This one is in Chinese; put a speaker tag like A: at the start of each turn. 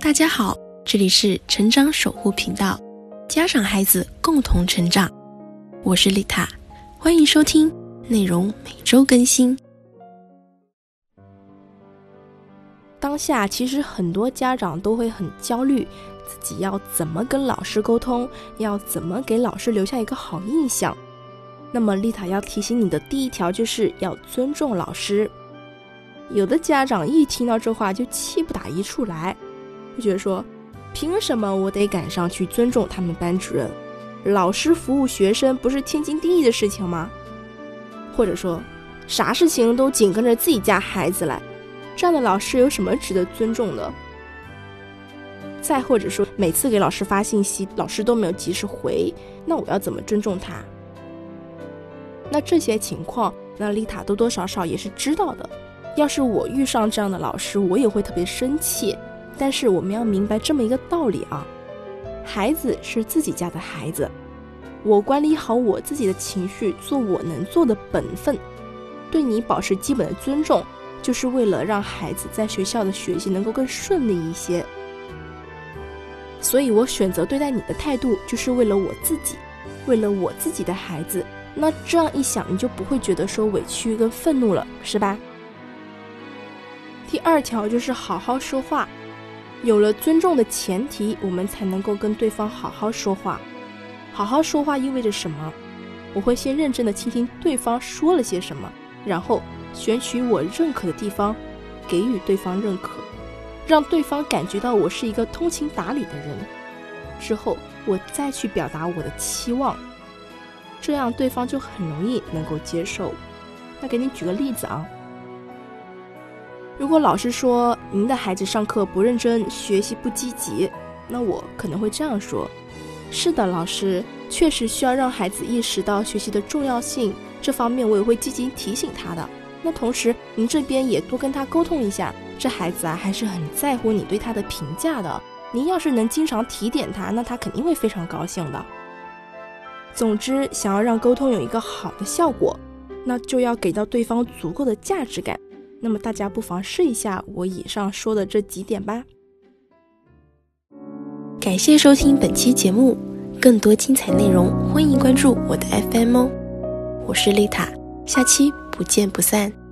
A: 大家好，这里是成长守护频道，家长孩子共同成长，我是丽塔，欢迎收听，内容每周更新。
B: 当下其实很多家长都会很焦虑，自己要怎么跟老师沟通，要怎么给老师留下一个好印象。那么丽塔要提醒你的第一条就是要尊重老师。有的家长一听到这话就气不打一处来，就觉得说，凭什么我得赶上去尊重他们班主任？老师服务学生不是天经地义的事情吗？或者说，啥事情都紧跟着自己家孩子来，这样的老师有什么值得尊重的？再或者说，每次给老师发信息，老师都没有及时回，那我要怎么尊重他？那这些情况，那丽塔多多少少也是知道的。要是我遇上这样的老师，我也会特别生气。但是我们要明白这么一个道理啊，孩子是自己家的孩子，我管理好我自己的情绪，做我能做的本分，对你保持基本的尊重，就是为了让孩子在学校的学习能够更顺利一些。所以我选择对待你的态度，就是为了我自己，为了我自己的孩子。那这样一想，你就不会觉得说委屈跟愤怒了，是吧？第二条就是好好说话，有了尊重的前提，我们才能够跟对方好好说话。好好说话意味着什么？我会先认真的倾听对方说了些什么，然后选取我认可的地方，给予对方认可，让对方感觉到我是一个通情达理的人。之后，我再去表达我的期望。这样对方就很容易能够接受。那给你举个例子啊，如果老师说您的孩子上课不认真，学习不积极，那我可能会这样说：是的，老师确实需要让孩子意识到学习的重要性，这方面我也会积极提醒他的。那同时您这边也多跟他沟通一下，这孩子啊还是很在乎你对他的评价的。您要是能经常提点他，那他肯定会非常高兴的。总之，想要让沟通有一个好的效果，那就要给到对方足够的价值感。那么大家不妨试一下我以上说的这几点吧。
A: 感谢收听本期节目，更多精彩内容欢迎关注我的 FM 哦。我是丽塔，下期不见不散。